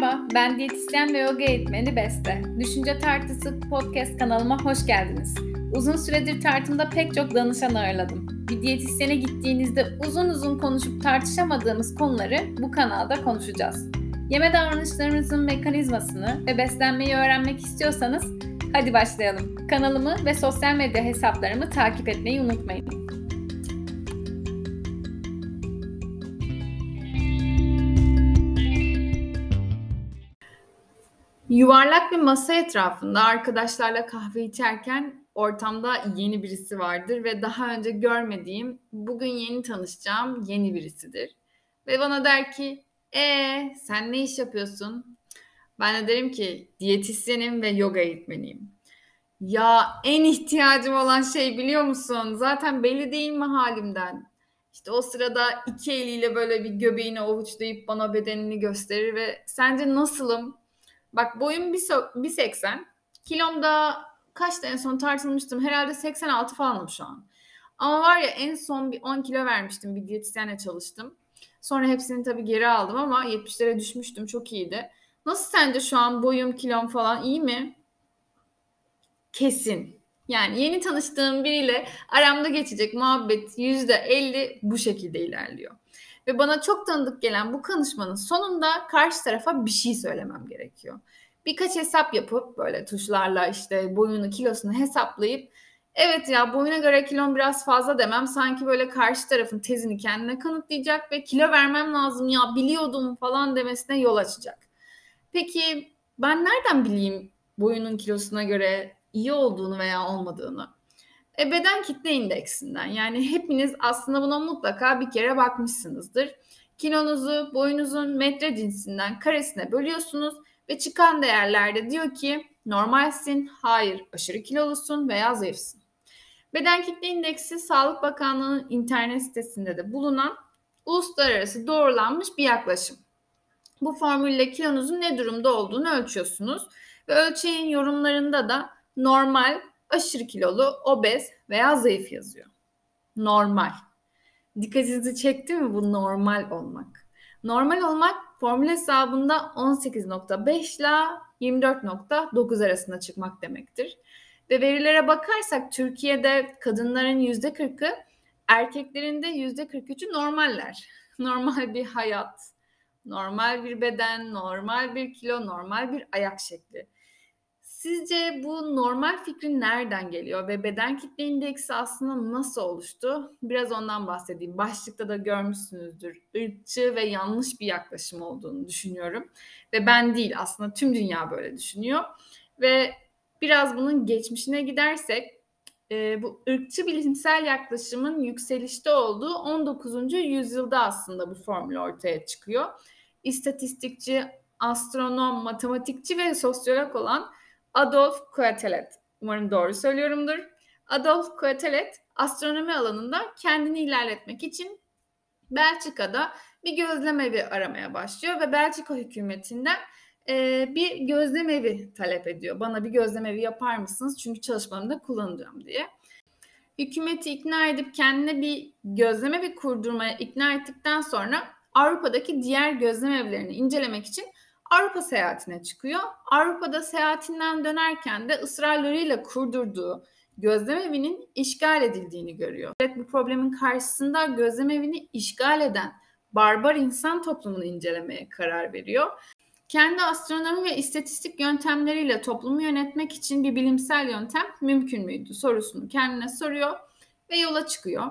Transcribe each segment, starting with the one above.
Merhaba, ben diyetisyen ve yoga eğitmeni Beste. Düşünce Tartısı podcast kanalıma hoş geldiniz. Uzun süredir tartımda pek çok danışan ağırladım. Bir diyetisyene gittiğinizde uzun uzun konuşup tartışamadığımız konuları bu kanalda konuşacağız. Yeme davranışlarımızın mekanizmasını ve beslenmeyi öğrenmek istiyorsanız hadi başlayalım. Kanalımı ve sosyal medya hesaplarımı takip etmeyi unutmayın. Yuvarlak bir masa etrafında arkadaşlarla kahve içerken ortamda yeni birisi vardır ve daha önce görmediğim, bugün yeni tanışacağım yeni birisidir. Ve bana der ki, ee sen ne iş yapıyorsun? Ben de derim ki diyetisyenim ve yoga eğitmeniyim. Ya en ihtiyacım olan şey biliyor musun? Zaten belli değil mi halimden? İşte o sırada iki eliyle böyle bir göbeğini avuçlayıp bana bedenini gösterir ve sence nasılım? Bak boyum 1.80. Kilom da kaçta en son tartılmıştım. Herhalde 86 falanım şu an. Ama var ya en son bir 10 kilo vermiştim. Bir diyetisyenle çalıştım. Sonra hepsini tabii geri aldım ama 70'lere düşmüştüm. Çok iyiydi. Nasıl sence şu an boyum, kilom falan iyi mi? Kesin. Yani yeni tanıştığım biriyle aramda geçecek muhabbet %50 bu şekilde ilerliyor. Ve bana çok tanıdık gelen bu konuşmanın sonunda karşı tarafa bir şey söylemem gerekiyor. Birkaç hesap yapıp böyle tuşlarla işte boyunu kilosunu hesaplayıp evet ya boyuna göre kilom biraz fazla demem sanki böyle karşı tarafın tezini kendine kanıtlayacak ve kilo vermem lazım ya biliyordum falan demesine yol açacak. Peki ben nereden bileyim boyunun kilosuna göre iyi olduğunu veya olmadığını? E, beden kitle indeksinden. Yani hepiniz aslında buna mutlaka bir kere bakmışsınızdır. Kilonuzu boyunuzun metre cinsinden karesine bölüyorsunuz ve çıkan değerlerde diyor ki normalsin, hayır aşırı kilolusun veya zayıfsın. Beden kitle indeksi Sağlık Bakanlığı'nın internet sitesinde de bulunan uluslararası doğrulanmış bir yaklaşım. Bu formülle kilonuzun ne durumda olduğunu ölçüyorsunuz ve ölçeğin yorumlarında da normal, aşırı kilolu, obez veya zayıf yazıyor. Normal. Dikkatinizi çekti mi bu normal olmak? Normal olmak formül hesabında 18.5 ile 24.9 arasında çıkmak demektir. Ve verilere bakarsak Türkiye'de kadınların %40'ı erkeklerin de %43'ü normaller. Normal bir hayat, normal bir beden, normal bir kilo, normal bir ayak şekli. Sizce bu normal fikrin nereden geliyor ve beden kitle indeksi aslında nasıl oluştu? Biraz ondan bahsedeyim. Başlıkta da görmüşsünüzdür. Irkçı ve yanlış bir yaklaşım olduğunu düşünüyorum. Ve ben değil aslında tüm dünya böyle düşünüyor. Ve biraz bunun geçmişine gidersek e, bu ırkçı bilimsel yaklaşımın yükselişte olduğu 19. yüzyılda aslında bu formül ortaya çıkıyor. İstatistikçi, astronom, matematikçi ve sosyolog olan Adolf Quetelet. Umarım doğru söylüyorumdur. Adolf Quetelet astronomi alanında kendini ilerletmek için Belçika'da bir gözlemevi aramaya başlıyor ve Belçika hükümetinden e, bir gözlemevi talep ediyor. Bana bir gözlemevi yapar mısınız? Çünkü çalışmalarımda kullanacağım diye. Hükümeti ikna edip kendine bir gözlemevi kurdurmaya ikna ettikten sonra Avrupa'daki diğer gözlemevlerini incelemek için Avrupa seyahatine çıkıyor. Avrupa'da seyahatinden dönerken de ısrarlarıyla kurdurduğu gözlemevinin işgal edildiğini görüyor. Evet bu problemin karşısında gözlemevini işgal eden barbar insan toplumunu incelemeye karar veriyor. Kendi astronomi ve istatistik yöntemleriyle toplumu yönetmek için bir bilimsel yöntem mümkün müydü sorusunu kendine soruyor ve yola çıkıyor.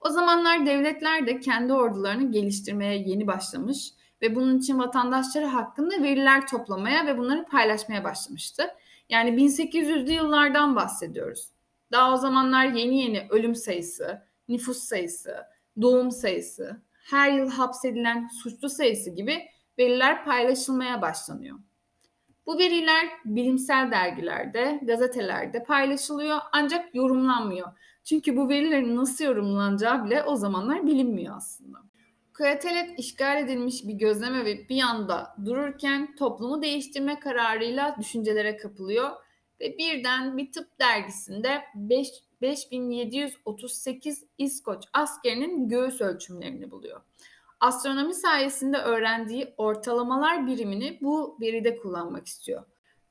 O zamanlar devletler de kendi ordularını geliştirmeye yeni başlamış ve bunun için vatandaşları hakkında veriler toplamaya ve bunları paylaşmaya başlamıştı. Yani 1800'lü yıllardan bahsediyoruz. Daha o zamanlar yeni yeni ölüm sayısı, nüfus sayısı, doğum sayısı, her yıl hapsedilen suçlu sayısı gibi veriler paylaşılmaya başlanıyor. Bu veriler bilimsel dergilerde, gazetelerde paylaşılıyor ancak yorumlanmıyor. Çünkü bu verilerin nasıl yorumlanacağı bile o zamanlar bilinmiyor aslında. Kıyatelet işgal edilmiş bir gözleme ve bir yanda dururken toplumu değiştirme kararıyla düşüncelere kapılıyor ve birden bir tıp dergisinde 5, 5738 İskoç askerinin göğüs ölçümlerini buluyor. astronomi sayesinde öğrendiği ortalamalar birimini bu veride kullanmak istiyor.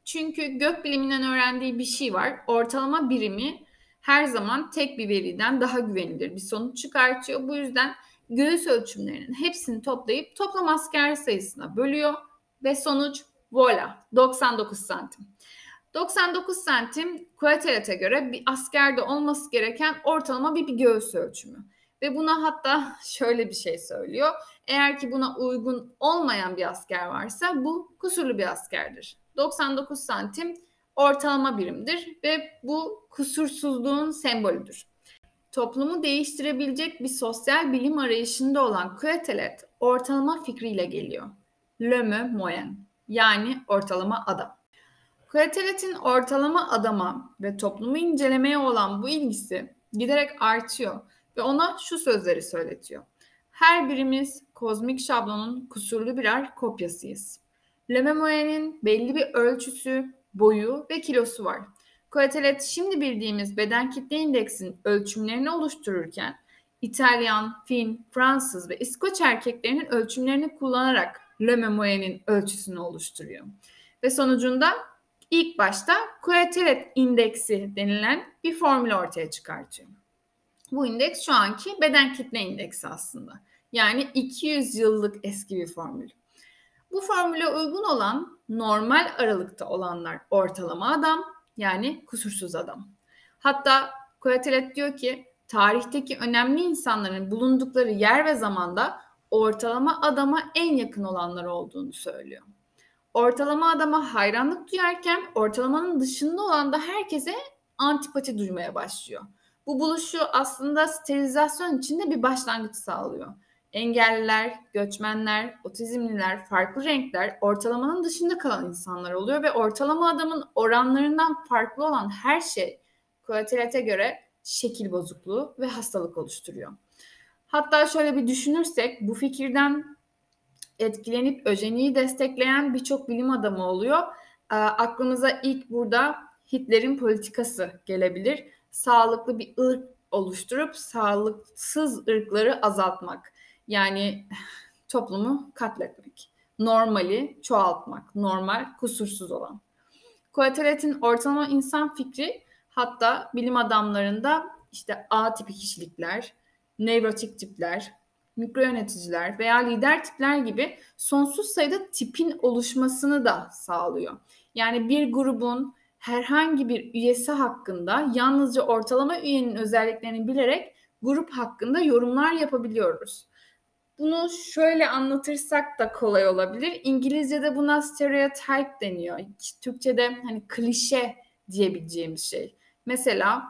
Çünkü gökbiliminden öğrendiği bir şey var. Ortalama birimi her zaman tek bir veriden daha güvenilir bir sonuç çıkartıyor. Bu yüzden göğüs ölçümlerinin hepsini toplayıp toplam asker sayısına bölüyor ve sonuç voila 99 santim. 99 santim Quetelet'e göre bir askerde olması gereken ortalama bir, bir göğüs ölçümü. Ve buna hatta şöyle bir şey söylüyor. Eğer ki buna uygun olmayan bir asker varsa bu kusurlu bir askerdir. 99 santim ortalama birimdir ve bu kusursuzluğun sembolüdür. Toplumu değiştirebilecek bir sosyal bilim arayışında olan Quetelet ortalama fikriyle geliyor. Le moyen yani ortalama adam. Quetelet'in ortalama adama ve toplumu incelemeye olan bu ilgisi giderek artıyor ve ona şu sözleri söyletiyor. Her birimiz kozmik şablonun kusurlu birer kopyasıyız. Lememoyer'in belli bir ölçüsü, boyu ve kilosu var. Quetelet şimdi bildiğimiz beden kitle indeksinin ölçümlerini oluştururken İtalyan, Fin, Fransız ve İskoç erkeklerinin ölçümlerini kullanarak Lememoyer'in ölçüsünü oluşturuyor. Ve sonucunda ilk başta Quetelet indeksi denilen bir formül ortaya çıkartıyor. Bu indeks şu anki beden kitle indeksi aslında. Yani 200 yıllık eski bir formül. Bu formüle uygun olan normal aralıkta olanlar ortalama adam yani kusursuz adam. Hatta Quetelet diyor ki tarihteki önemli insanların bulundukları yer ve zamanda ortalama adama en yakın olanlar olduğunu söylüyor. Ortalama adama hayranlık duyarken ortalamanın dışında olan da herkese antipati duymaya başlıyor. Bu buluşu aslında sterilizasyon içinde bir başlangıç sağlıyor. Engelliler, göçmenler, otizmliler, farklı renkler ortalamanın dışında kalan insanlar oluyor ve ortalama adamın oranlarından farklı olan her şey Koatelet'e göre şekil bozukluğu ve hastalık oluşturuyor. Hatta şöyle bir düşünürsek bu fikirden etkilenip öjeniyi destekleyen birçok bilim adamı oluyor. E, aklımıza ilk burada Hitler'in politikası gelebilir. Sağlıklı bir ırk oluşturup sağlıksız ırkları azaltmak. Yani toplumu katletmek. Normali çoğaltmak. Normal, kusursuz olan. Koatelet'in ortalama insan fikri hatta bilim adamlarında işte A tipi kişilikler, nevrotik tipler, mikro yöneticiler veya lider tipler gibi sonsuz sayıda tipin oluşmasını da sağlıyor. Yani bir grubun herhangi bir üyesi hakkında yalnızca ortalama üyenin özelliklerini bilerek grup hakkında yorumlar yapabiliyoruz. Bunu şöyle anlatırsak da kolay olabilir. İngilizce'de buna stereotype deniyor. Türkçe'de hani klişe diyebileceğimiz şey. Mesela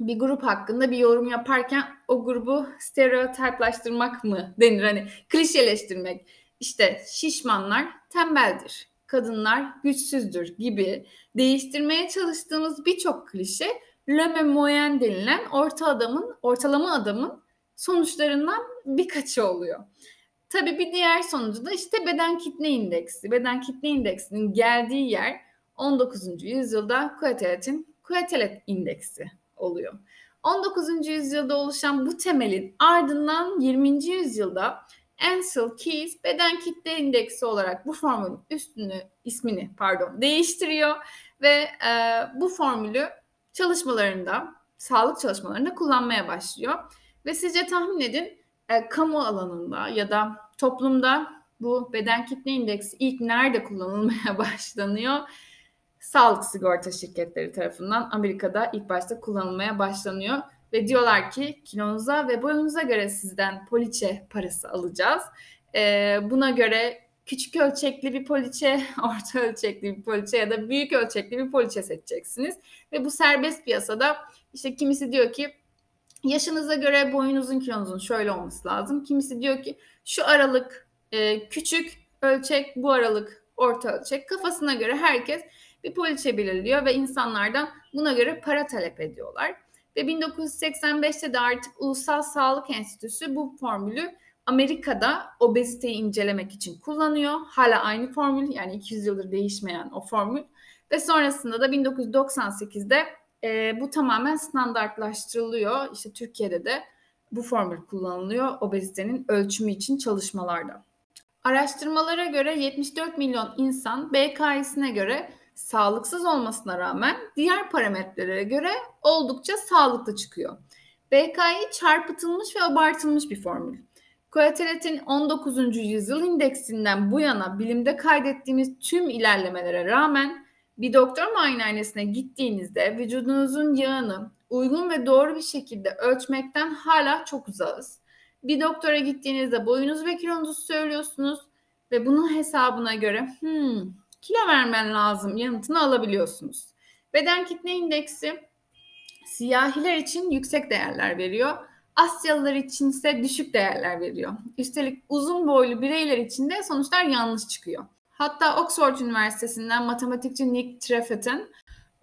bir grup hakkında bir yorum yaparken o grubu stereotiplaştırmak mı denir? Hani klişeleştirmek. İşte şişmanlar tembeldir, kadınlar güçsüzdür gibi değiştirmeye çalıştığımız birçok klişe le moyen denilen orta adamın, ortalama adamın sonuçlarından birkaçı oluyor. Tabii bir diğer sonucu da işte beden kitle indeksi. Beden kitle indeksinin geldiği yer 19. yüzyılda Quetelet'in Quetelet indeksi oluyor. 19. yüzyılda oluşan bu temelin ardından 20. yüzyılda Ansel Keys beden kitle indeksi olarak bu formülün üstünü ismini pardon değiştiriyor ve e, bu formülü çalışmalarında sağlık çalışmalarında kullanmaya başlıyor. Ve sizce tahmin edin e, kamu alanında ya da toplumda bu beden kitle indeksi ilk nerede kullanılmaya başlanıyor? Sağlık sigorta şirketleri tarafından Amerika'da ilk başta kullanılmaya başlanıyor. Ve diyorlar ki kilonuza ve boyunuza göre sizden poliçe parası alacağız. E, buna göre küçük ölçekli bir poliçe, orta ölçekli bir poliçe ya da büyük ölçekli bir poliçe seçeceksiniz. Ve bu serbest piyasada işte kimisi diyor ki yaşınıza göre boyunuzun kilonuzun şöyle olması lazım. Kimisi diyor ki şu aralık e, küçük ölçek, bu aralık orta ölçek. Kafasına göre herkes bir poliçe belirliyor ve insanlardan buna göre para talep ediyorlar. Ve 1985'te de artık Ulusal Sağlık Enstitüsü bu formülü Amerika'da obeziteyi incelemek için kullanıyor. Hala aynı formül yani 200 yıldır değişmeyen o formül. Ve sonrasında da 1998'de e, bu tamamen standartlaştırılıyor. İşte Türkiye'de de bu formül kullanılıyor obezitenin ölçümü için çalışmalarda. Araştırmalara göre 74 milyon insan BKI'sine göre sağlıksız olmasına rağmen diğer parametrelere göre oldukça sağlıklı çıkıyor. BKI çarpıtılmış ve abartılmış bir formül. Koetelatin 19. yüzyıl indeksinden bu yana bilimde kaydettiğimiz tüm ilerlemelere rağmen bir doktor muayenehanesine gittiğinizde vücudunuzun yağını uygun ve doğru bir şekilde ölçmekten hala çok uzağız. Bir doktora gittiğinizde boyunuz ve kilonuzu söylüyorsunuz ve bunun hesabına göre hmm, kilo vermen lazım yanıtını alabiliyorsunuz. Beden kitle indeksi siyahiler için yüksek değerler veriyor. Asyalılar için ise düşük değerler veriyor. Üstelik uzun boylu bireyler için de sonuçlar yanlış çıkıyor. Hatta Oxford Üniversitesi'nden matematikçi Nick Trefet'in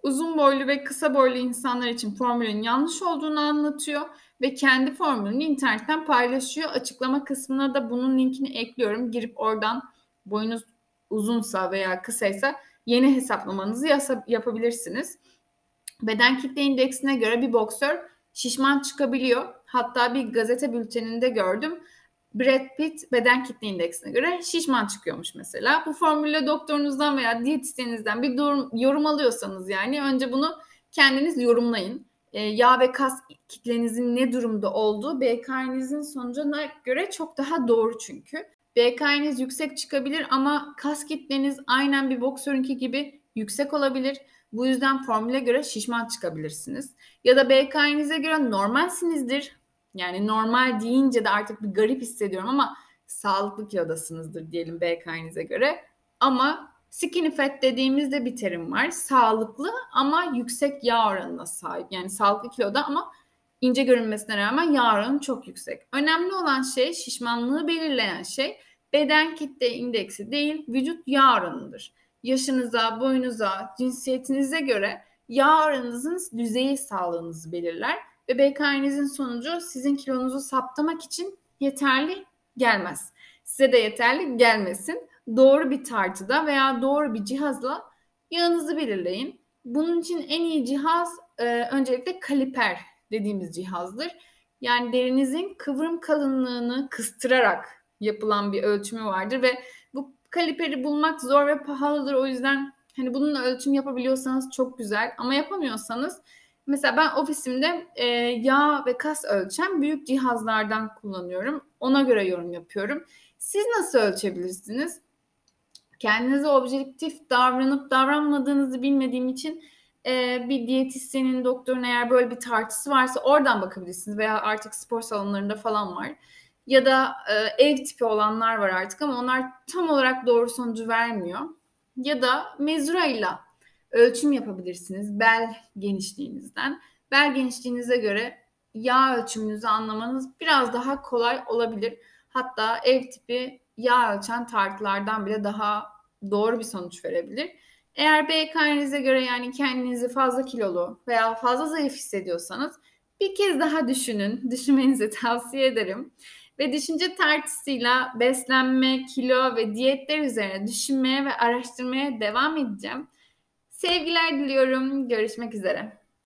uzun boylu ve kısa boylu insanlar için formülün yanlış olduğunu anlatıyor ve kendi formülünü internetten paylaşıyor. Açıklama kısmına da bunun linkini ekliyorum. Girip oradan boyunuz uzunsa veya kısaysa yeni hesaplamanızı yapabilirsiniz. Beden kitle indeksine göre bir boksör şişman çıkabiliyor. Hatta bir gazete bülteninde gördüm. Brad Pitt beden kitle indeksine göre şişman çıkıyormuş mesela. Bu formülle doktorunuzdan veya diyetisyeninizden bir yorum alıyorsanız yani önce bunu kendiniz yorumlayın. E, yağ ve kas kitlenizin ne durumda olduğu BK'nizin sonucuna göre çok daha doğru çünkü. BK'niz yüksek çıkabilir ama kas kitleniz aynen bir boksörünki gibi yüksek olabilir. Bu yüzden formüle göre şişman çıkabilirsiniz. Ya da BK'nize göre normalsinizdir. Yani normal deyince de artık bir garip hissediyorum ama sağlıklı kilodasınızdır diyelim BK'nize göre. Ama skinny fat dediğimizde bir terim var. Sağlıklı ama yüksek yağ oranına sahip. Yani sağlıklı kiloda ama ince görünmesine rağmen yağ oranı çok yüksek. Önemli olan şey şişmanlığı belirleyen şey beden kitle indeksi değil vücut yağ oranıdır. Yaşınıza, boyunuza, cinsiyetinize göre yağ oranınızın düzeyi sağlığınızı belirler ve BK'nizin sonucu sizin kilonuzu saptamak için yeterli gelmez. Size de yeterli gelmesin. Doğru bir tartıda veya doğru bir cihazla yağınızı belirleyin. Bunun için en iyi cihaz e, öncelikle kaliper dediğimiz cihazdır. Yani derinizin kıvrım kalınlığını kıstırarak yapılan bir ölçümü vardır ve bu kaliperi bulmak zor ve pahalıdır. O yüzden hani bununla ölçüm yapabiliyorsanız çok güzel ama yapamıyorsanız mesela ben ofisimde e, yağ ve kas ölçen büyük cihazlardan kullanıyorum. Ona göre yorum yapıyorum. Siz nasıl ölçebilirsiniz? Kendinize objektif davranıp davranmadığınızı bilmediğim için e, bir diyetisyenin, doktorun eğer böyle bir tartısı varsa oradan bakabilirsiniz veya artık spor salonlarında falan var. Ya da e, ev tipi olanlar var artık ama onlar tam olarak doğru sonucu vermiyor. Ya da mezurayla ölçüm yapabilirsiniz bel genişliğinizden. Bel genişliğinize göre yağ ölçümünüzü anlamanız biraz daha kolay olabilir. Hatta ev tipi yağ ölçen tartılardan bile daha doğru bir sonuç verebilir. Eğer BK'nize göre yani kendinizi fazla kilolu veya fazla zayıf hissediyorsanız bir kez daha düşünün. Düşünmenizi tavsiye ederim. Ve düşünce tartısıyla beslenme, kilo ve diyetler üzerine düşünmeye ve araştırmaya devam edeceğim. Sevgiler diliyorum. Görüşmek üzere.